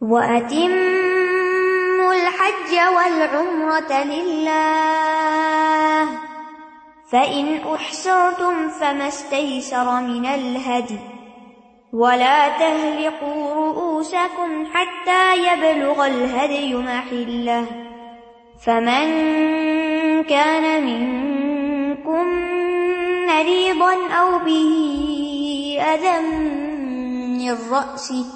وَأَتِمُّوا الْحَجَّ وَالْعُمْرَةَ لِلَّهِ فَإِنْ أُحْصِرْتُمْ فَمَا اسْتَيْسَرَ مِنَ الْهَدْيِ وَلَا تَهْلِقُوا رُؤُوسَكُمْ حَتَّى يَبْلُغَ الْهَدْيُ مَحِلَّهُ فَمَنْ كَانَ مِنْكُمْ مَرِيضًا أَوْ بِهِ أَذًى مِنْ رَأْسِهِ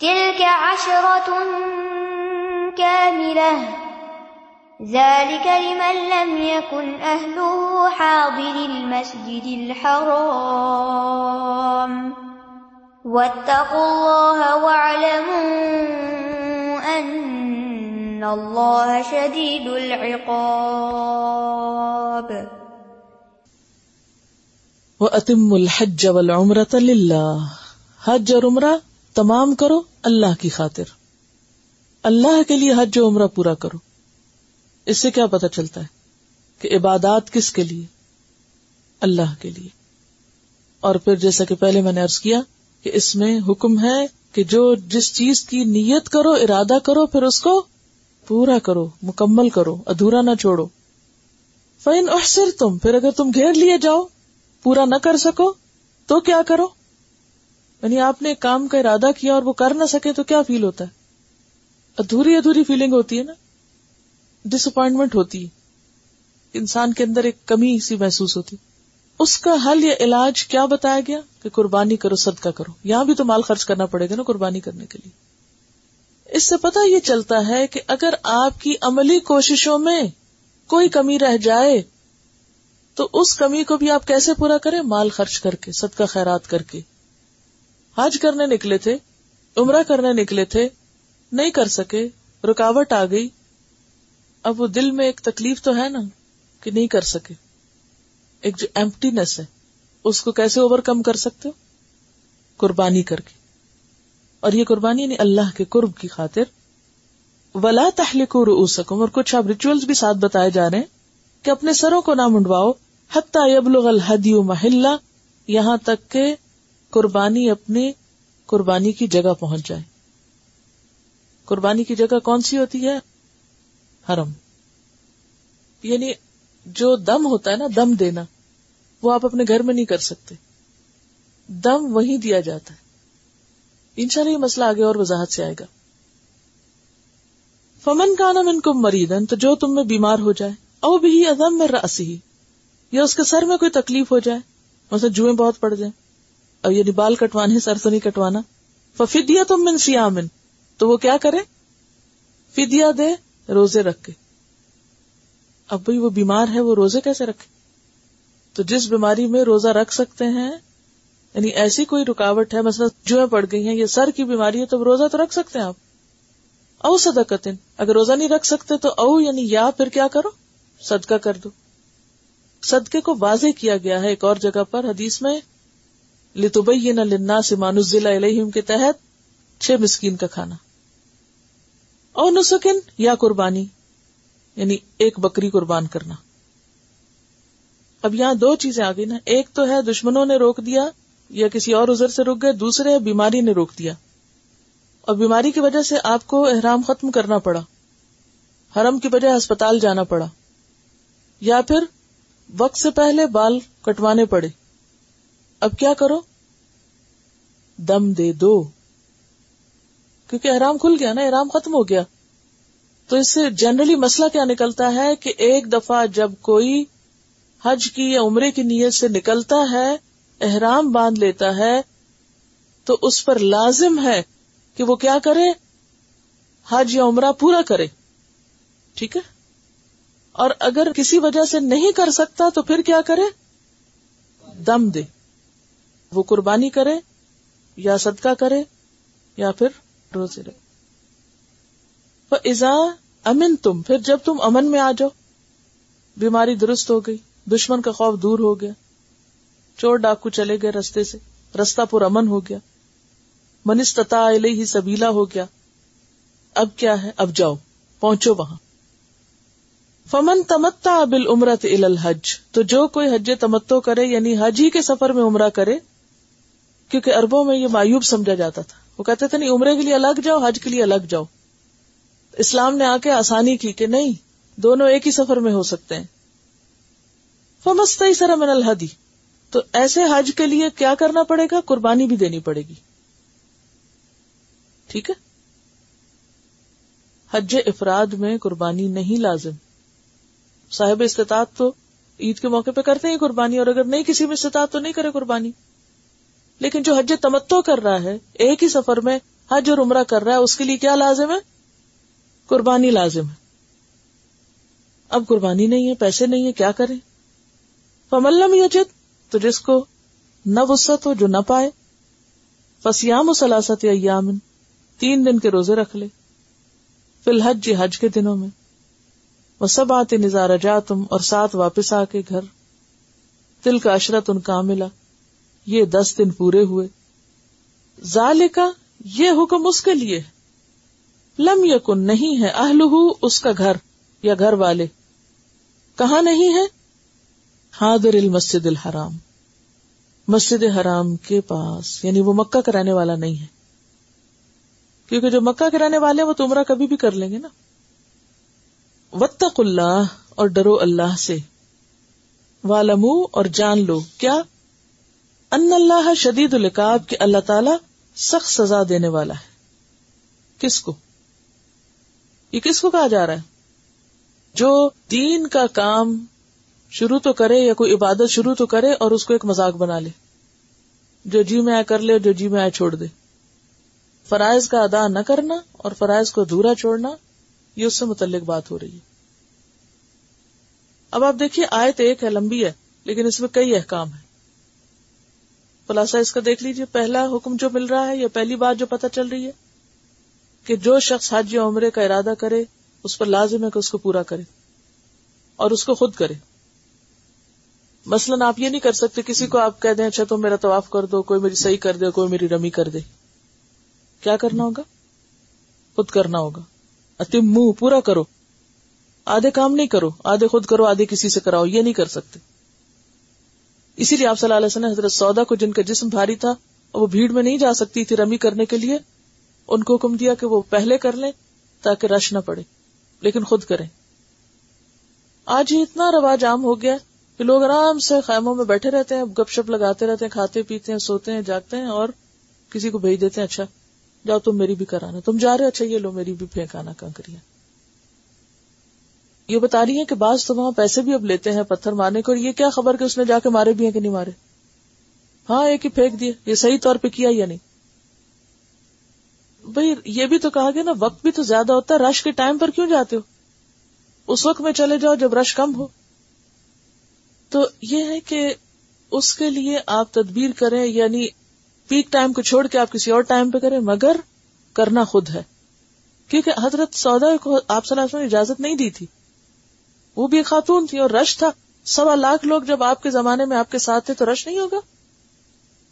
تلك عشرة كاملة. ذلك لمن لم يكن أهله حاضر المسجد الحرام. واتقوا الله واعلموا أن الله شديد العقاب. وَأَتِمُّ الْحَجَّ وَالْعُمْرَةَ لِلَّهِ. حج اور عمرہ تمام کرو اللہ کی خاطر۔ اللہ کے لیے حج و عمرہ پورا کرو۔ اس سے کیا پتا چلتا ہے کہ عبادات کس کے لیے؟ اللہ کے لیے۔ اور پھر جیسا کہ پہلے میں نے ارض کیا کہ اس میں حکم ہے کہ جو جس چیز کی نیت کرو، ارادہ کرو، پھر اس کو پورا کرو، مکمل کرو، ادھورا نہ چھوڑو۔ فین احسر تم پھر اگر تم گھیر لیے جاؤ، پورا نہ کر سکو، تو کیا کرو؟ یعنی آپ نے ایک کام کا ارادہ کیا اور وہ کر نہ سکے تو کیا فیل ہوتا ہے؟ ادھوری ادھوری فیلنگ ہوتی ہے نا۔ ڈس اپوائنٹمنٹ ہوتی ہے۔ انسان کے اندر ایک کمی سی محسوس ہوتی۔ اس کا حل یا علاج کیا بتایا گیا؟ کہ قربانی کرو، صدقہ کرو۔ یہاں بھی تو مال خرچ کرنا پڑے گا نا قربانی کرنے کے لیے۔ اس سے پتا یہ چلتا ہے کہ اگر آپ کی عملی کوششوں میں کوئی کمی رہ جائے، تو اس کمی کو بھی آپ کیسے پورا کریں؟ مال خرچ کر کے، صدقہ خیرات کر کے۔ حج کرنے نکلے تھے، عمرہ کرنے نکلے تھے، نہیں کر سکے، رکاوٹ آ گئی۔ اب وہ دل میں ایک تکلیف تو ہے نا، کہ نہیں کر سکے۔ ایک جو ایمپٹینس ہے، اس کو کیسے اوور کم کر سکتے ہو؟ قربانی کر کے۔ اور یہ قربانی نہیں اللہ کے قرب کی خاطر۔ ولا تحلق رؤوسکم اور کچھ اب ریچولس بھی ساتھ بتائے جا رہے ہیں کہ اپنے سروں کو نہ منڈواؤ۔ حتی یبلغ الحدی محلہ یہاں تک کہ قربانی اپنی قربانی کی جگہ پہنچ جائے۔ قربانی کی جگہ کون سی ہوتی ہے؟ حرم۔ یعنی جو دم ہوتا ہے نا، دم دینا، وہ آپ اپنے گھر میں نہیں کر سکتے۔ دم وہیں دیا جاتا ہے۔ ان شاء اللہ یہ مسئلہ آگے اور وضاحت سے آئے گا۔ فمن کا نام ان کو مریدن تو جو تم میں بیمار ہو جائے، او بھی ادم میں راسی یا اس کے سر میں کوئی تکلیف ہو جائے، مثلا جوئیں بہت پڑ جائیں۔ اور یہ بال کٹوانے سر تو نہیں کٹوانا۔ فدیا تم من سیامن۔ تو وہ کیا کرے؟ فدیا دے، روزے رکھ کے۔ اب بھائی وہ بیمار ہے، وہ روزے کیسے رکھے؟ تو جس بیماری میں روزہ رکھ سکتے ہیں یعنی ایسی کوئی رکاوٹ ہے، مثلا جو پڑ گئی ہیں یہ سر کی بیماری ہے، تو روزہ تو رکھ سکتے ہیں آپ۔ او صدقت اگر روزہ نہیں رکھ سکتے تو او یعنی یا، پھر کیا کرو؟ صدقہ کر دو۔ صدقے کو واضح کیا گیا ہے ایک اور جگہ پر، حدیث میں لتبین للناس ما نزل الیہم کے تحت چھ مسکین کا کھانا اور نسکن یا قربانی یعنی ایک بکری قربان کرنا۔ اب یہاں دو چیزیں آ گئی نا۔ ایک تو ہے دشمنوں نے روک دیا یا کسی اور ازر سے رک گئے، دوسرے بیماری نے روک دیا۔ اور بیماری کی وجہ سے آپ کو احرام ختم کرنا پڑا۔ حرم کی وجہ ہسپتال جانا پڑا۔ یا پھر وقت سے پہلے بال کٹوانے پڑے۔ اب کیا کرو؟ دم دے دو۔ کیونکہ احرام کھل گیا نا، احرام ختم ہو گیا۔ تو اس سے جنرلی مسئلہ کیا نکلتا ہے کہ ایک دفعہ جب کوئی حج کی یا عمرے کی نیت سے نکلتا ہے، احرام باندھ لیتا ہے، تو اس پر لازم ہے کہ وہ کیا کرے؟ حج یا عمرہ پورا کرے۔ ٹھیک ہے؟ اور اگر کسی وجہ سے نہیں کر سکتا تو پھر کیا کرے؟ دم دے۔ وہ قربانی کرے یا صدقہ کرے یا پھر ڈاکٹروں سے رہے ایزا امن تم پھر جب تم امن میں آ جاؤ، بیماری درست ہو گئی، دشمن کا خوف دور ہو گیا، چور ڈاکو چلے گئے رستے سے، رستہ پر امن ہو گیا منستتا ہی سبیلا ہو گیا، اب کیا ہے؟ اب جاؤ، پہنچو وہاں۔ فمن تمتا بل عمرت الحج، تو جو کوئی حج تمتو کرے یعنی حج ہی کے سفر میں عمرہ کرے کیونکہ اربوں میں یہ مایوب سمجھا جاتا تھا۔ وہ کہتے تھے، نہیں، عمرے کے لیے الگ جاؤ، حج کے لیے الگ جاؤ۔ اسلام نے آ کے آسانی کی کہ نہیں، دونوں ایک ہی سفر میں ہو سکتے ہیں۔ فمست سر من الحدی تو ایسے حج کے لیے کیا کرنا پڑے گا؟ قربانی بھی دینی پڑے گی۔ ٹھیک ہے؟ حج افراد میں قربانی نہیں لازم۔ صاحب استطاعت تو عید کے موقع پہ کرتے ہیں قربانی، اور اگر نہیں، کسی میں استطاعت تو نہیں کرے قربانی۔ لیکن جو حج تمتو کر رہا ہے، ایک ہی سفر میں حج اور عمرہ کر رہا ہے، اس کے لیے کیا لازم ہے؟ قربانی لازم ہے۔ اب قربانی نہیں ہے، پیسے نہیں ہے کیا کرے فملم یجد، تو جس کو نہ وسط ہو، جو نہ پائے فسیام و سلاست ایامن تین دن کے روزے رکھ لے۔ فی الحج، حج کے دنوں میں۔ وہ سب آتے نظارہ جا تم اور ساتھ واپس آ کے گھر۔ تل کا اشرت ان کا ملا یہ دس دن پورے ہوئے۔ ظال کا یہ حکم اس کے لیے۔ لم یکن، نہیں ہے۔ اہل اس کا گھر یا گھر والے۔ کہاں نہیں ہے؟ حاضر المسجد الحرام۔ مسجد حرام کے پاس یعنی وہ مکہ کرانے والا نہیں ہے۔ کیونکہ جو مکہ کرانے والے وہ تمرا کبھی بھی کر لیں گے نا۔ وطق اللہ اور ڈرو اللہ سے۔ والمو اور جان لو۔ کیا؟ ان اللہ شدید القاب کہ اللہ تعالی سخت سزا دینے والا ہے۔ کس کو؟ یہ کس کو کہا جا رہا ہے؟ جو دین کا کام شروع تو کرے یا کوئی عبادت شروع تو کرے اور اس کو ایک مزاق بنا لے۔ جو جی میں آئے کر لے اور جو جی میں آئے چھوڑ دے۔ فرائض کا ادا نہ کرنا اور فرائض کو ادھورا چھوڑنا، یہ اس سے متعلق بات ہو رہی ہے۔ اب آپ دیکھیے آئے تو ایک ہے، لمبی ہے، لیکن اس میں کئی احکام ہے خلاصہ اس کا دیکھ لیجیے پہلا حکم جو مل رہا ہے یا پہلی بات جو پتہ چل رہی ہے کہ جو شخص حج یا عمرے کا ارادہ کرے، اس پر لازم ہے کہ اس کو پورا کرے اور اس کو خود کرے۔ مثلاً آپ یہ نہیں کر سکتے کسی کو آپ کہہ دیں اچھا تم میرا طواف کر دو، کوئی میری صحیح کر دے، کوئی میری رمی کر دے۔ کیا کرنا ہوگا؟ خود کرنا ہوگا۔ اتم منہ پورا کرو۔ آدھے کام نہیں کرو، آدھے خود کرو، آدھے کسی سے کراؤ، یہ نہیں کر سکتے۔ اسی لیے آپ صلی اللہ علیہ وسلم حضرت سودا کو جن کا جسم بھاری تھا وہ بھیڑ میں نہیں جا سکتی تھی رمی کرنے کے لیے، ان کو حکم دیا کہ وہ پہلے کر لیں تاکہ رش نہ پڑے، لیکن خود کریں۔ آج ہی اتنا رواج عام ہو گیا کہ لوگ آرام سے خیموں میں بیٹھے رہتے ہیں، گپ شپ لگاتے رہتے ہیں، کھاتے پیتے ہیں، سوتے ہیں، جاگتے ہیں اور کسی کو بھیج دیتے ہیں اچھا جاؤ تم میری بھی کرانا تم جا رہے اچھا یہ لو میری بھی پھینکانا کنکریاں یہ بتا رہی ہے کہ بعض تو وہاں پیسے بھی اب لیتے ہیں پتھر مارنے کو، اور یہ کیا خبر کہ اس نے جا کے مارے بھی ہیں کہ نہیں مارے؟ ہاں ایک ہی پھینک دیے۔ یہ صحیح طور پہ کیا یا نہیں؟ بھائی، یہ بھی تو کہا گیا نا، وقت بھی تو زیادہ ہوتا ہے۔ رش کے ٹائم پر کیوں جاتے ہو؟ اس وقت میں چلے جاؤ جب رش کم ہو۔ تو یہ ہے کہ اس کے لیے آپ تدبیر کریں یعنی پیک ٹائم کو چھوڑ کے آپ کسی اور ٹائم پہ کریں، مگر کرنا خود ہے۔ کیونکہ حضرت سودا کو آپ صلی اللہ علیہ وسلم نے اجازت نہیں دی تھی۔ وہ بھی خاتون تھی اور رش تھا۔ سوا لاکھ لوگ جب آپ کے زمانے میں آپ کے ساتھ تھے تو رش نہیں ہوگا؟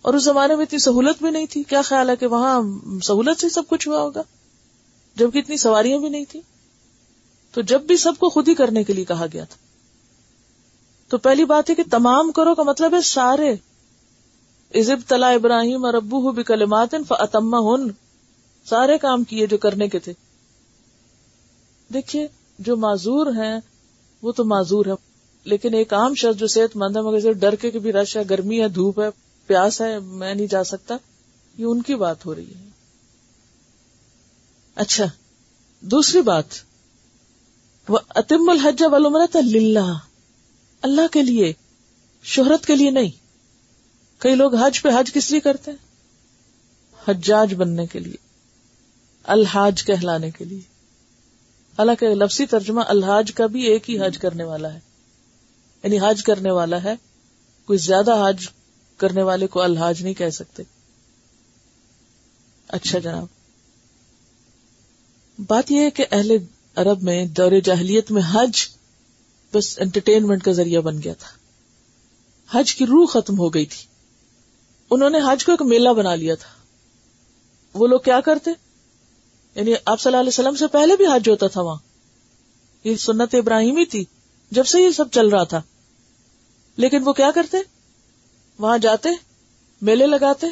اور اس زمانے میں اتنی سہولت بھی نہیں تھی۔ کیا خیال ہے کہ وہاں سہولت سے سب کچھ ہوا ہوگا؟ جبکہ اتنی سواریاں بھی نہیں تھی تو جب بھی سب کو خود ہی کرنے کے لیے کہا گیا تھا۔ تو پہلی بات ہے کہ تمام کرو کا مطلب ہے سارے۔ عزب تلا ابراہیم اور ابو ہو بھی کلمات اتما ہن سارے کام کیے جو کرنے کے تھے۔ دیکھیے، جو معذور ہیں وہ تو معذور ہے۔ لیکن ایک عام شخص جو صحت مند ہے، مگر ڈر کے بھی رش ہے، گرمی ہے، دھوپ ہے، پیاس ہے، میں نہیں جا سکتا، یہ ان کی بات ہو رہی ہے۔ اچھا دوسری بات۔ وہ اتم الحج ولمرت اللہ اللہ کے لیے، شہرت کے لیے نہیں۔ کئی لوگ حج پہ حج کس لیے کرتے ہیں؟ حجاج بننے کے لیے، الحاج کہلانے کے لیے۔ حالانکہ لفظی ترجمہ الحاج کا بھی ایک ہی حج کرنے والا ہے۔ یعنی حج کرنے والا ہے۔ کوئی زیادہ حج کرنے والے کو الحاج نہیں کہہ سکتے۔ اچھا جناب۔ بات یہ ہے کہ اہل عرب میں دور جاہلیت میں حج بس انٹرٹینمنٹ کا ذریعہ بن گیا تھا۔ حج کی روح ختم ہو گئی تھی۔ انہوں نے حج کو ایک میلہ بنا لیا تھا۔ وہ لوگ کیا کرتے؟ یعنی آپ صلی اللہ علیہ وسلم سے پہلے بھی حج ہوتا تھا وہاں۔ یہ سنت ابراہیمی تھی، جب سے یہ سب چل رہا تھا۔ لیکن وہ کیا کرتے؟ وہاں جاتے، میلے لگاتے،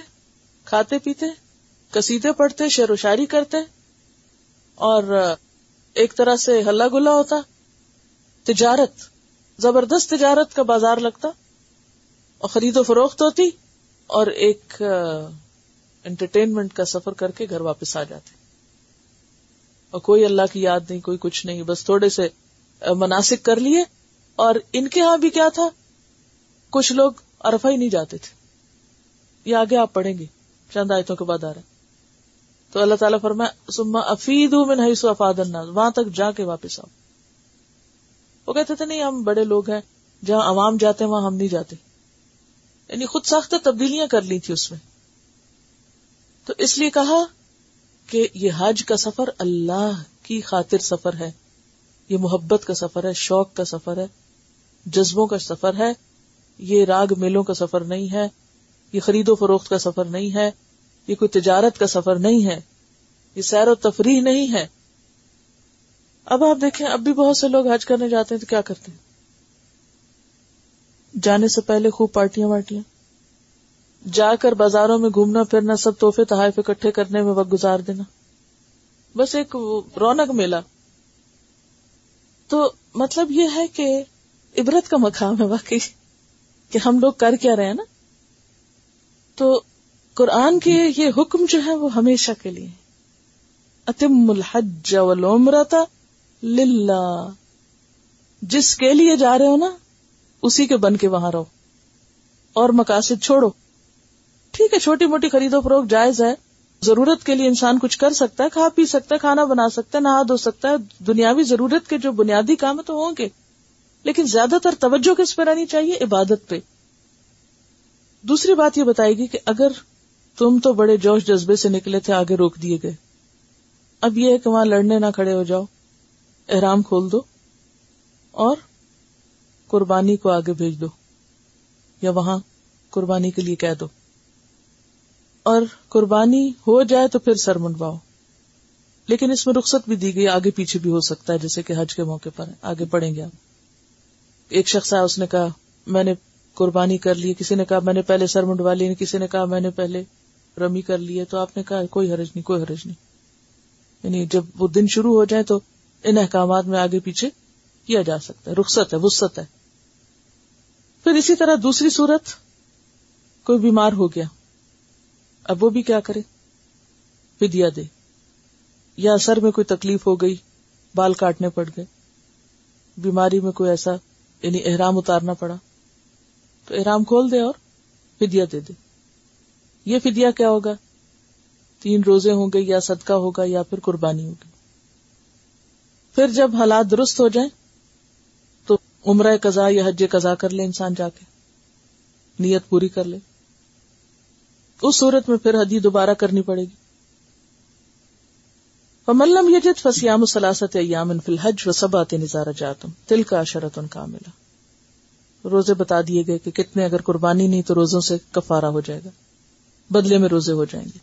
کھاتے پیتے کسیدے پڑھتے، شعر و شاعری کرتے۔ اور ایک طرح سے ہلا گلا ہوتا۔ تجارت، زبردست تجارت کا بازار لگتا۔ اور خرید و فروخت ہوتی اور ایک انٹرٹینمنٹ کا سفر کر کے گھر واپس آ جاتے۔ اور کوئی اللہ کی یاد نہیں، کوئی کچھ نہیں، بس تھوڑے سے مناسب کر لیے۔ اور ان کے ہاں بھی کیا تھا؟ کچھ لوگ ارفا ہی نہیں جاتے تھے۔ یہ آگے آپ پڑھیں گے، چند آیتوں کے بعد آ رہے تو اللہ تعالیٰ فرمایا سما افید افاد الناس، وہاں تک جا کے واپس آؤ۔ وہ کہتے تھے، نہیں، ہم بڑے لوگ ہیں، جہاں عوام جاتے ہیں، وہاں ہم نہیں جاتے۔ یعنی خود ساختہ تبدیلیاں کر لی تھی اس میں۔ تو اس لیے کہا کہ یہ حج کا سفر اللہ کی خاطر سفر ہے، یہ محبت کا سفر ہے، شوق کا سفر ہے، جذبوں کا سفر ہے، یہ راگ میلوں کا سفر نہیں ہے، یہ خرید و فروخت کا سفر نہیں ہے، یہ کوئی تجارت کا سفر نہیں ہے، یہ سیر و تفریح نہیں ہے۔ اب آپ دیکھیں، اب بھی بہت سے لوگ حج کرنے جاتے ہیں تو کیا کرتے ہیں؟ جانے سے پہلے خوب پارٹیاں وارٹیاں جا کر بازاروں میں گھومنا پھرنا، سب تحفے تحائف اکٹھے کرنے میں وقت گزار دینا۔ بس ایک رونق میلہ تو مطلب یہ ہے کہ عبرت کا مقام ہے واقعی، کہ ہم لوگ کر کیا رہے ہیں نا۔ تو قرآن کے یہ حکم جو ہے وہ ہمیشہ کے لیے۔ اتم الحج والعمرتا للہ جس کے لیے جا رہے ہو نا، اسی کے بن کے وہاں رہو۔ اور مقاصد چھوڑو۔ ٹھیک ہے، چھوٹی موٹی خرید و فروخت جائز ہے۔ ضرورت کے لیے انسان کچھ کر سکتا ہے، کھا پی سکتا ہے، کھانا بنا سکتا ہے، نہا دھو سکتا ہے۔ دنیاوی ضرورت کے جو بنیادی کام ہے تو ہوں گے۔ لیکن زیادہ تر توجہ کس پہ رہنی چاہیے؟ عبادت پہ۔ دوسری بات یہ بتائے گی کہ اگر تم تو بڑے جوش جذبے سے نکلے تھے، آگے روک دیے گئے۔ اب یہ ہے کہ وہاں لڑنے نہ کھڑے ہو جاؤ۔ احرام کھول دو اور قربانی کو آگے بھیج دو۔ یا وہاں قربانی کے لیے کہہ دو۔ اور قربانی ہو جائے تو پھر سر منڈواؤ۔ لیکن اس میں رخصت بھی دی گئی، آگے پیچھے بھی ہو سکتا ہے، جیسے کہ حج کے موقع پر۔ آگے پڑھیں گے آپ۔ ایک شخص آیا، اس نے کہا، میں نے قربانی کر لی۔ کسی نے کہا، میں نے پہلے سر منڈوا لی۔ کسی نے کہا، میں نے پہلے رمی کر لی تو آپ نے کہا، کوئی حرج نہیں، کوئی حرج نہیں۔ یعنی جب وہ دن شروع ہو جائے تو ان احکامات میں آگے پیچھے کیا جا سکتا ہے۔ رخصت ہے وسط ہے۔ پھر اسی طرح دوسری صورت، کوئی بیمار ہو گیا۔ اب وہ بھی کیا کرے؟ فدیا دے۔ یا سر میں کوئی تکلیف ہو گئی، بال کاٹنے پڑ گئے۔ بیماری میں کوئی ایسا یعنی احرام اتارنا پڑا۔ تو احرام کھول دے اور فدیا دے دے۔ یہ فدیا کیا ہوگا؟ تین روزے ہوں گے یا صدقہ ہوگا یا پھر قربانی ہوگی۔ پھر جب حالات درست ہو جائیں، تو عمرہ قزا یا حج قزا کر لے انسان جا کے۔ نیت پوری کر لے۔ اس صورت میں پھر حدی دوبارہ کرنی پڑے گی۔ ملم یجد فسیام سلاست ایام فی الحج و سبات نظارہ جاتم تل کا اشرت ان کا ملا روزے بتا دیے گئے کہ کتنے اگر قربانی نہیں تو روزوں سے کفارہ ہو جائے گا۔ بدلے میں روزے ہو جائیں گے۔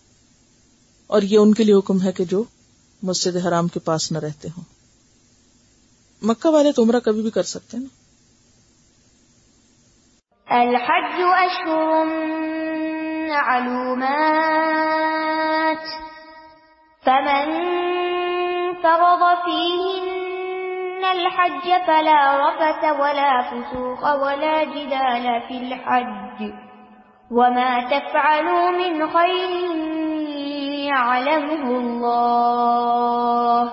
اور یہ ان کے لیے حکم ہے کہ جو مسجد حرام کے پاس نہ رہتے ہوں۔ مکہ والے تو عمرہ کبھی بھی کر سکتے ہیں نا۔ الحج معلومات فمن فرض فيهن الحج فلا رفث ولا فسوق ولا جدال في الحج وما تفعلوا من خير يعلمه الله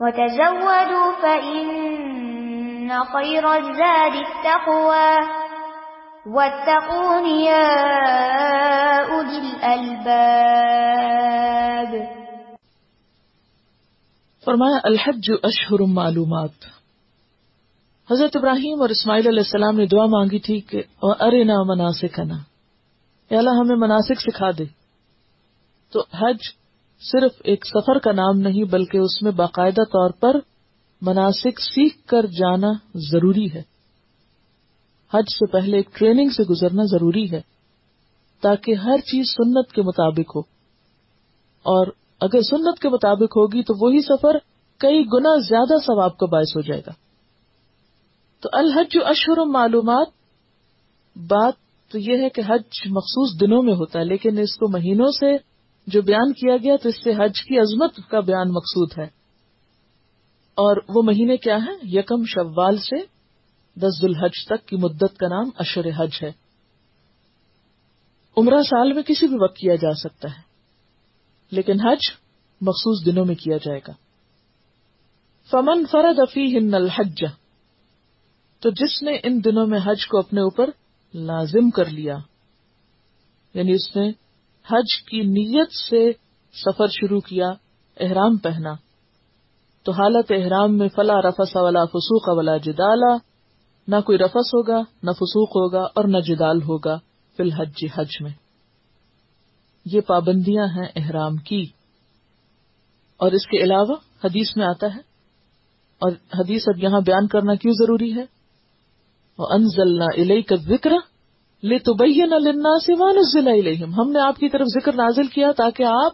وتزودوا فإن خير الزاد التقوى واتقون يا أولي الألباب فرمایا، الحج اشہر معلومات۔ حضرت ابراہیم اور اسماعیل علیہ السلام نے دعا مانگی تھی کہ ارے نہ مناسک نا اللہ ہمیں مناسک سکھا دے۔ تو حج صرف ایک سفر کا نام نہیں، بلکہ اس میں باقاعدہ طور پر مناسک سیکھ کر جانا ضروری ہے۔ حج سے پہلے ایک ٹریننگ سے گزرنا ضروری ہے تاکہ ہر چیز سنت کے مطابق ہو۔ اور اگر سنت کے مطابق ہوگی تو وہی سفر کئی گنا زیادہ ثواب کا باعث ہو جائے گا۔ تو الحج اشہر معلومات، بات تو یہ ہے کہ حج مخصوص دنوں میں ہوتا ہے، لیکن اس کو مہینوں سے جو بیان کیا گیا تو اس سے حج کی عظمت کا بیان مقصود ہے۔ اور وہ مہینے کیا ہیں؟ یکم شوال سے دس الحج تک کی مدت کا نام اشر حج ہے۔ عمرہ سال میں کسی بھی وقت کیا جا سکتا ہے، لیکن حج مخصوص دنوں میں کیا جائے گا۔ فمن فرد افی ہن الحج، تو جس نے ان دنوں میں حج کو اپنے اوپر لازم کر لیا یعنی اس نے حج کی نیت سے سفر شروع کیا، احرام پہنا، تو حالت احرام میں فلا رفس ولا فسوق ولا جدالا نہ کوئی رفس ہوگا، نہ فسوق ہوگا اور نہ جدال ہوگا فی الحج حج میں۔ یہ پابندیاں ہیں احرام کی۔ اور اس کے علاوہ حدیث میں آتا ہے، اور حدیث اب یہاں بیان کرنا کیوں ضروری ہے؟ وہ انزلنا الئی کا ذکر لے تو لنا سے ہم نے آپ کی طرف ذکر نازل کیا تاکہ آپ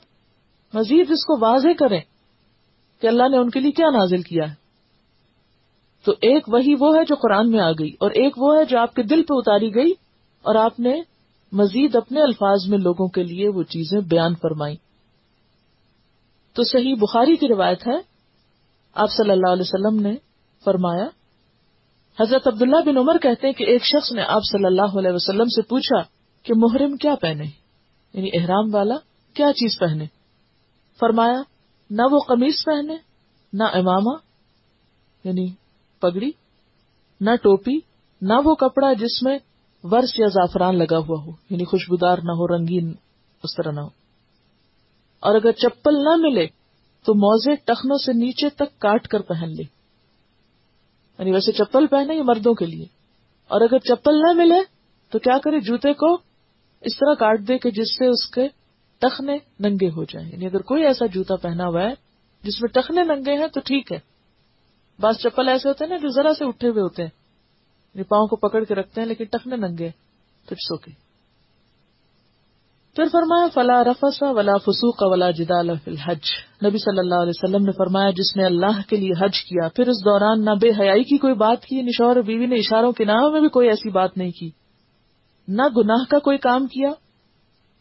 مزید اس کو واضح کریں کہ اللہ نے ان کے لیے کیا نازل کیا ہے۔ تو ایک وہی وہ ہے جو قرآن میں آ گئی اور ایک وہ ہے جو آپ کے دل پہ اتاری گئی اور آپ نے مزید اپنے الفاظ میں لوگوں کے لیے وہ چیزیں بیان فرمائی تو صحیح بخاری کی روایت ہے، آپ صلی اللہ علیہ وسلم نے فرمایا، حضرت عبداللہ بن عمر کہتے ہیں کہ ایک شخص نے آپ صلی اللہ علیہ وسلم سے پوچھا کہ محرم کیا پہنے؟ یعنی احرام والا کیا چیز پہنے؟ فرمایا، نہ وہ قمیص پہنے، نہ اماما یعنی پگڑی، نہ ٹوپی، نہ وہ کپڑا جس میں ورش یا زعفران لگا ہوا ہو یعنی خوشبودار نہ ہو، رنگین اس طرح نہ ہو۔ اور اگر چپل نہ ملے، تو موزے ٹخنوں سے نیچے تک کاٹ کر پہن لے۔ یعنی ویسے چپل پہنے یہ مردوں کے لیے۔ اور اگر چپل نہ ملے، تو کیا کرے جوتے کو اس طرح کاٹ دے کہ جس سے اس کے ٹخنے ننگے ہو جائیں۔ یعنی اگر کوئی ایسا جوتا پہنا ہوا ہے، جس میں ٹخنے ننگے ہیں، تو ٹھیک ہے۔ بعض چپل ایسے ہوتے ہیں نا جو ذرا سے اٹھے ہوئے ہوتے ہیں۔ پاؤں کو پکڑ کے رکھتے ہیں لیکن ٹخنے ننگے، تو سوکے پھر فرمایا، فلا رفسا ولا فسوق ولا جدال فی الحج۔ نبی صلی اللہ علیہ وسلم نے فرمایا، جس نے اللہ کے لیے حج کیا، پھر اس دوران نہ بے حیائی کی کوئی بات کی یعنی نشور بیوی نے اشاروں کے نام میں بھی کوئی ایسی بات نہیں کی۔ نہ گناہ کا کوئی کام کیا،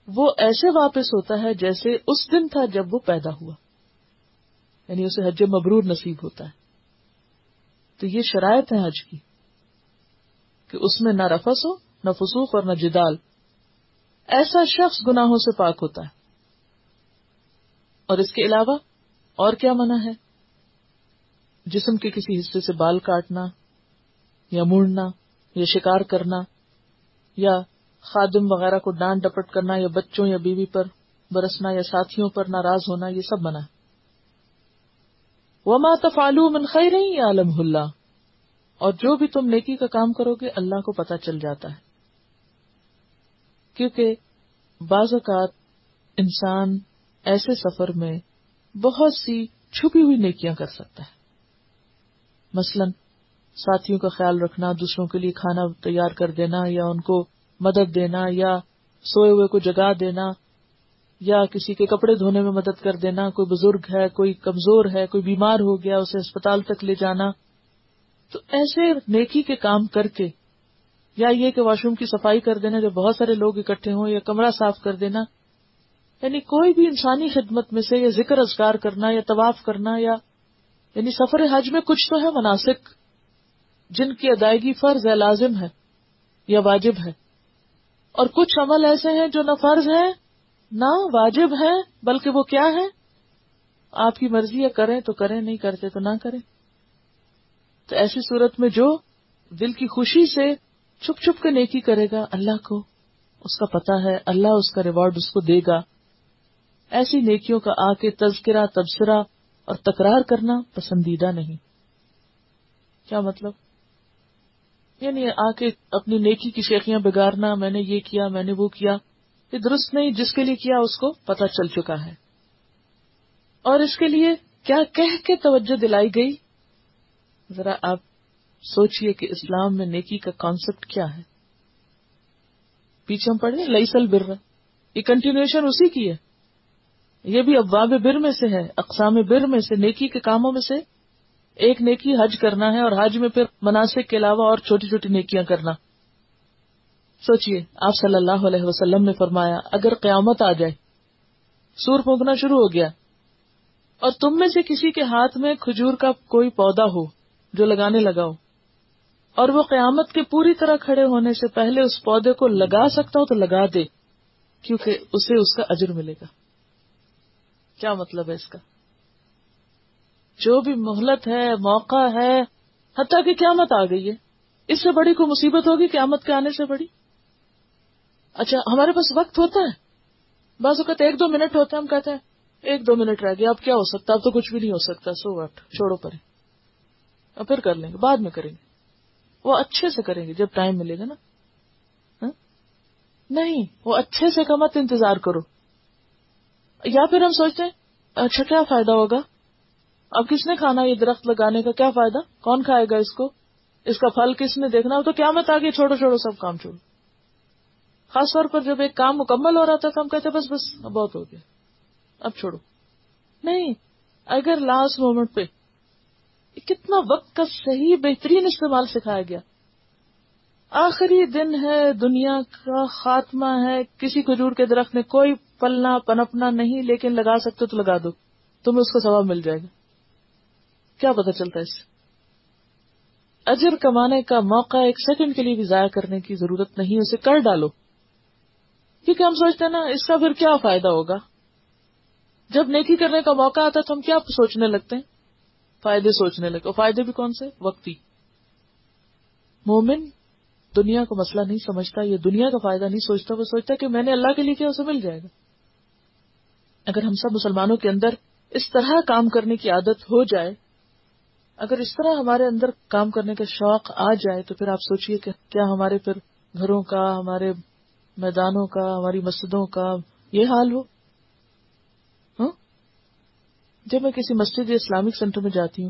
وہ ایسے واپس ہوتا ہے جیسے اس دن تھا جب وہ پیدا ہوا۔ یعنی اسے حج مبرور نصیب ہوتا ہے۔ تو یہ شرائط ہے حج کی کہ اس میں نہ رفس ہو، نہ فسوخ اور نہ جدال۔ ایسا شخص گناہوں سے پاک ہوتا ہے۔ اور اس کے علاوہ اور کیا منع ہے؟ جسم کے کسی حصے سے بال کاٹنا یا مڑنا یا شکار کرنا یا خادم وغیرہ کو ڈانٹ ڈپٹ کرنا یا بچوں یا بیوی پر برسنا یا ساتھیوں پر ناراض ہونا، یہ سب منع ہے۔ وہ ماں تفالو من خیر عالم اللہ اور جو بھی تم نیکی کا کام کرو گے، اللہ کو پتا چل جاتا ہے۔ کیونکہ بعض اوقات انسان ایسے سفر میں بہت سی چھپی ہوئی نیکیاں کر سکتا ہے۔ مثلا ساتھیوں کا خیال رکھنا، دوسروں کے لیے کھانا تیار کر دینا یا ان کو مدد دینا یا سوئے ہوئے کو جگا دینا۔ یا کسی کے کپڑے دھونے میں مدد کر دینا، کوئی بزرگ ہے، کوئی کمزور ہے، کوئی بیمار ہو گیا، اسے اسپتال تک لے جانا۔ تو ایسے نیکی کے کام کر کے یا یہ کہ واش روم کی صفائی کر دینا، جب بہت سارے لوگ اکٹھے ہوں، یا کمرہ صاف کر دینا۔ یعنی کوئی بھی انسانی خدمت میں سے یا ذکر ازگار کرنا، یا طواف کرنا، یا یعنی سفر حج میں کچھ تو ہے مناسب جن کی ادائیگی فرض ہے، لازم ہے یا واجب ہے۔ اور کچھ عمل ایسے ہیں جو نہ فرض ہے نہ واجب ہے، بلکہ وہ کیا ہے؟ آپ کی مرضی ہے، کریں تو کریں، نہیں کرتے تو نہ کریں۔ تو ایسی صورت میں جو دل کی خوشی سے چھپ چھپ کے نیکی کرے گا، اللہ کو اس کا پتا ہے، اللہ اس کا ریوارڈ اس کو دے گا۔ ایسی نیکیوں کا آ کے تذکرہ، تبصرہ اور تکرار کرنا پسندیدہ نہیں۔ کیا مطلب؟ یعنی آ کے اپنی نیکی کی شیخیاں بگارنا، میں نے یہ کیا، میں نے وہ کیا۔ یہ درست نہیں، جس کے لیے کیا اس کو پتا چل چکا ہے۔ اور اس کے لیے کیا کہہ کے توجہ دلائی گئی؟ ذرا آپ سوچئے کہ اسلام میں نیکی کا کانسیپٹ کیا ہے۔ پیچھے ہم پڑھے لئی سل بر یہ کنٹینیوشن اسی کی ہے۔ یہ بھی ابواب بر میں سے ہے، اقسام بر میں سے، نیکی کے کاموں میں سے۔ ایک نیکی حج کرنا ہے اور حج میں پھر مناسب کے علاوہ اور چھوٹی چھوٹی نیکیاں کرنا۔ سوچئے، آپ صلی اللہ علیہ وسلم نے فرمایا، اگر قیامت آ جائے سور پھونکنا شروع ہو گیا، اور تم میں سے کسی کے ہاتھ میں کھجور کا کوئی پودا ہو جو لگانے لگا ہو، اور وہ قیامت کے پوری طرح کھڑے ہونے سے پہلے اس پودے کو لگا سکتا ہو تو لگا دے، کیونکہ اسے اس کا اجر ملے گا۔ کیا مطلب ہے اس کا؟ جو بھی مہلت ہے، موقع ہے، حتیٰ کہ قیامت آ گئی ہے۔ اس سے بڑی کوئی مصیبت ہوگی؟ قیامت کے آنے سے بڑی؟ اچھا ہمارے پاس وقت ہوتا ہے۔ بعض اوقات ایک دو منٹ ہوتا ہے، ہم کہتے ہیں، ایک دو منٹ رہ گیا، اب کیا ہو سکتا اب تو کچھ بھی نہیں ہو سکتا، سو واٹ چھوڑو پرے۔ اب پھر کر لیں گے، بعد میں کریں گے۔ وہ اچھے سے کریں گے، جب ٹائم ملے گا نا۔ ہاں؟ نہیں، وہ اچھے سے کا مت انتظار کرو۔ یا پھر ہم سوچتے ہیں اچھا کیا فائدہ ہوگا؟ اب کس نے کھانا یہ درخت لگانے کا کیا فائدہ؟ کون کھائے گا اس کو؟ اس کا پھل کس نے دیکھنا؟ تو کیا مت آگے، چھوڑو چھوڑو، سب کام چھوڑو۔ خاص طور پر جب ایک کام مکمل ہو رہا تھا تو ہم کہتے بس بس بہت ہو گیا۔ اب چھوڑو۔ نہیں، اگر لاسٹ مومنٹ پہ کتنا وقت کا صحیح بہترین استعمال سکھایا گیا۔ آخری دن ہے، دنیا کا خاتمہ ہے، کسی کھجور کے درخت میں کوئی پلنا پنپنا نہیں، لیکن لگا سکتے تو لگا دو، تمہیں اس کا ثواب مل جائے گا۔ کیا پتا چلتا ہے اس سے۔ اجر کمانے کا موقع ایک سیکنڈ کے لیے بھی ضائع کرنے کی ضرورت نہیں، اسے کر ڈالو۔ کیونکہ ہم سوچتے ہیں نا، اس کا پھر کیا فائدہ ہوگا؟ جب نیکی کرنے کا موقع آتا ہے تو ہم کیا سوچنے لگتے ہیں؟ فائدے سوچنے لگے اور فائدے بھی کون سے؟ وقتی۔ مومن دنیا کو مسئلہ نہیں سمجھتا یہ دنیا کا فائدہ نہیں سوچتا، وہ سوچتا کہ میں نے اللہ کے لیے کیا، اسے مل جائے گا۔ اگر ہم سب مسلمانوں کے اندر اس طرح کام کرنے کی عادت ہو جائے، اگر اس طرح ہمارے اندر کام کرنے کا شوق آ جائے، تو پھر آپ سوچئے کہ کیا ہمارے پھر گھروں کا، ہمارے میدانوں کا، ہماری مسجدوں کا، یہ حال ہو؟ ہاں؟ جب میں کسی مسجد یا اسلامک سینٹر میں جاتی ہوں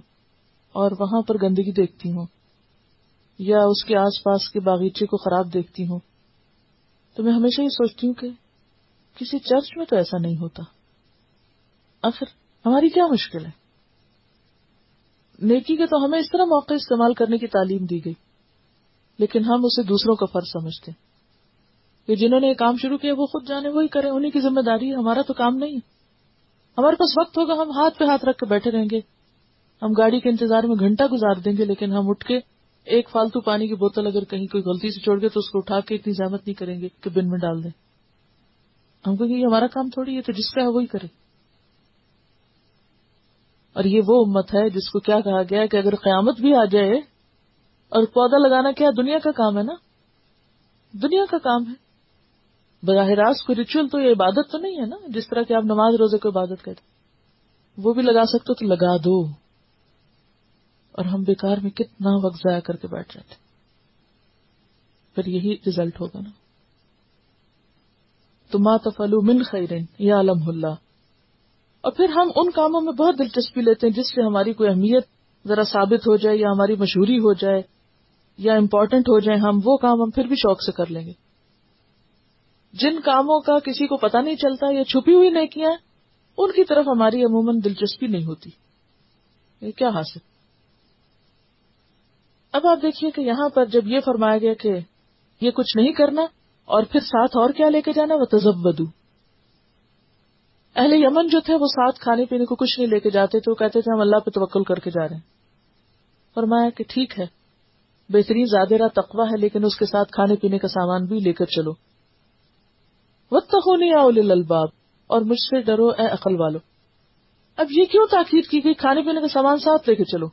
اور وہاں پر گندگی دیکھتی ہوں یا اس کے آس پاس کے باغیچے کو خراب دیکھتی ہوں، تو میں ہمیشہ یہ سوچتی ہوں کہ کسی چرچ میں تو ایسا نہیں ہوتا۔ آخر ہماری کیا مشکل ہے؟ نیکی کے تو ہمیں اس طرح موقع استعمال کرنے کی تعلیم دی گئی، لیکن ہم اسے دوسروں کا فرض سمجھتے ہیں۔ کہ جنہوں نے یہ کام شروع کیا، وہ خود جانے وہی کریں انہیں کی ذمہ داری ہے، ہمارا تو کام نہیں۔ ہے ہمارے پاس وقت ہوگا، ہم ہاتھ پہ ہاتھ رکھ کے بیٹھے رہیں گے۔ ہم گاڑی کے انتظار میں گھنٹہ گزار دیں گے، لیکن ہم اٹھ کے ایک فالتو پانی کی بوتل اگر کہیں کوئی غلطی سے چھوڑ گئے تو اس کو اٹھا کے اتنی زحمت نہیں کریں گے کہ بن میں ڈال دیں۔ ہم کو یہ ہمارا کام تھوڑی ہے، تو جس کا ہے وہی کرے اور یہ وہ امت ہے جس کو کیا کہا گیا کہ اگر قیامت بھی آ جائے اور پودا لگانا کیا دنیا کا کام ہے نا؟ دنیا کا کام ہے۔ براہ راست کوئی ریچول تو یہ عبادت تو نہیں ہے نا؟ جس طرح کہ آپ نماز روزے کو عبادت کرتے وہ بھی لگا سکتے تو لگا دو۔ اور ہم بیکار میں کتنا وقت ضائع کر کے بیٹھ رہے تھے۔ پھر یہی ریزلٹ ہوگا نا۔ تو ماتفلو من خیرن یا علم اللہ۔ اور پھر ہم ان کاموں میں بہت دلچسپی لیتے ہیں جس سے ہماری کوئی اہمیت ذرا ثابت ہو جائے یا ہماری مشہوری ہو جائے یا امپورٹنٹ ہو جائے، ہم وہ کام ہم پھر بھی شوق سے کر لیں گے۔ جن کاموں کا کسی کو پتا نہیں چلتا یا چھپی ہوئی نیکیاں ان کی طرف ہماری عموماً دلچسپی نہیں ہوتی۔ یہ کیا حاصل؟ اب آپ دیکھیے کہ یہاں پر جب یہ فرمایا گیا کہ یہ کچھ نہیں کرنا اور پھر ساتھ اور کیا لے کے جانا، وہ تذب بدو اہل یمن جو تھے، وہ ساتھ کھانے پینے کو کچھ نہیں لے کے جاتے تھے، وہ کہتے تھے ہم اللہ پہ توکل کر کے جا رہے ہیں۔ فرمایا کہ ٹھیک ہے، بہترین زیادہ تقوا ہے، لیکن اس کے ساتھ کھانے پینے کا سامان بھی لے کر چلو۔ وطنی اول الباب اور مجھ سے ڈرو، اے عقل والو۔ اب یہ کیوں تاکید کی گئی؟ کھانے پینے کا سامان ساتھ لے کے چلو۔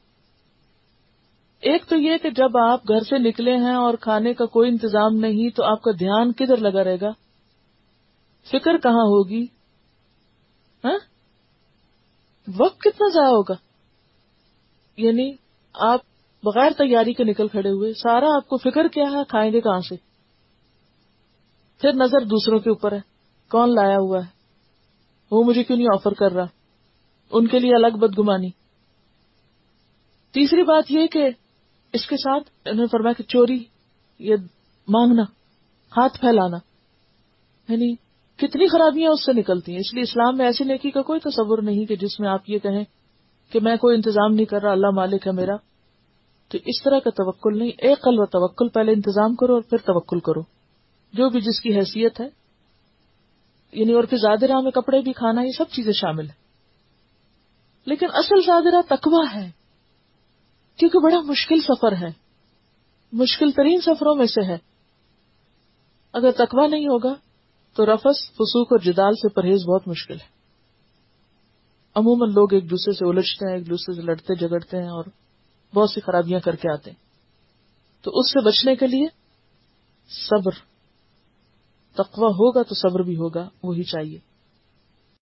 ایک تو یہ کہ جب آپ گھر سے نکلے ہیں اور کھانے کا کوئی انتظام نہیں، تو آپ کا دھیان کدھر لگا رہے گا؟ فکر کہاں ہوگی؟ ہاں؟ وقت کتنا ضائع ہوگا؟ یعنی آپ بغیر تیاری کے نکل کھڑے ہوئے، سارا آپ کو فکر کیا ہے کھائیں گے کہاں سے؟ پھر نظر دوسروں کے اوپر ہے۔ کون لایا ہوا ہے؟ وہ مجھے کیوں نہیں آفر کر رہا؟ ان کے لیے الگ بدگمانی۔ تیسری بات یہ کہ اس کے ساتھ انہوں نے فرمایا کہ چوری یہ مانگنا، ہاتھ پھیلانا۔ یعنی کتنی خرابیاں اس سے نکلتی ہیں۔ اس لیے اسلام میں ایسی نیکی کا کوئی تصور نہیں کہ جس میں آپ یہ کہیں کہ میں کوئی انتظام نہیں کر رہا، اللہ مالک ہے میرا۔ تو اس طرح کا توکل نہیں، ایک قلب و توکل، پہلے انتظام کرو اور پھر توکل کرو۔ جو بھی جس کی حیثیت ہے یعنی اور پھر زیادہ میں کپڑے بھی، کھانا، یہ سب چیزیں شامل ہیں۔ لیکن اصل زیادہ تکوا ہے، کیونکہ بڑا مشکل سفر ہے۔ مشکل ترین سفروں میں سے ہے۔ اگر تکوا نہیں ہوگا، تو رفس، فسوق اور جدال سے پرہیز بہت مشکل ہے۔ عموماً لوگ ایک دوسرے سے الجھتے ہیں، ایک دوسرے سے لڑتے جگڑتے ہیں اور بہت سی خرابیاں کر کے آتے ہیں۔ تو اس سے بچنے کے لیے صبر تقوی ہوگا تو صبر بھی ہوگا وہی چاہیے۔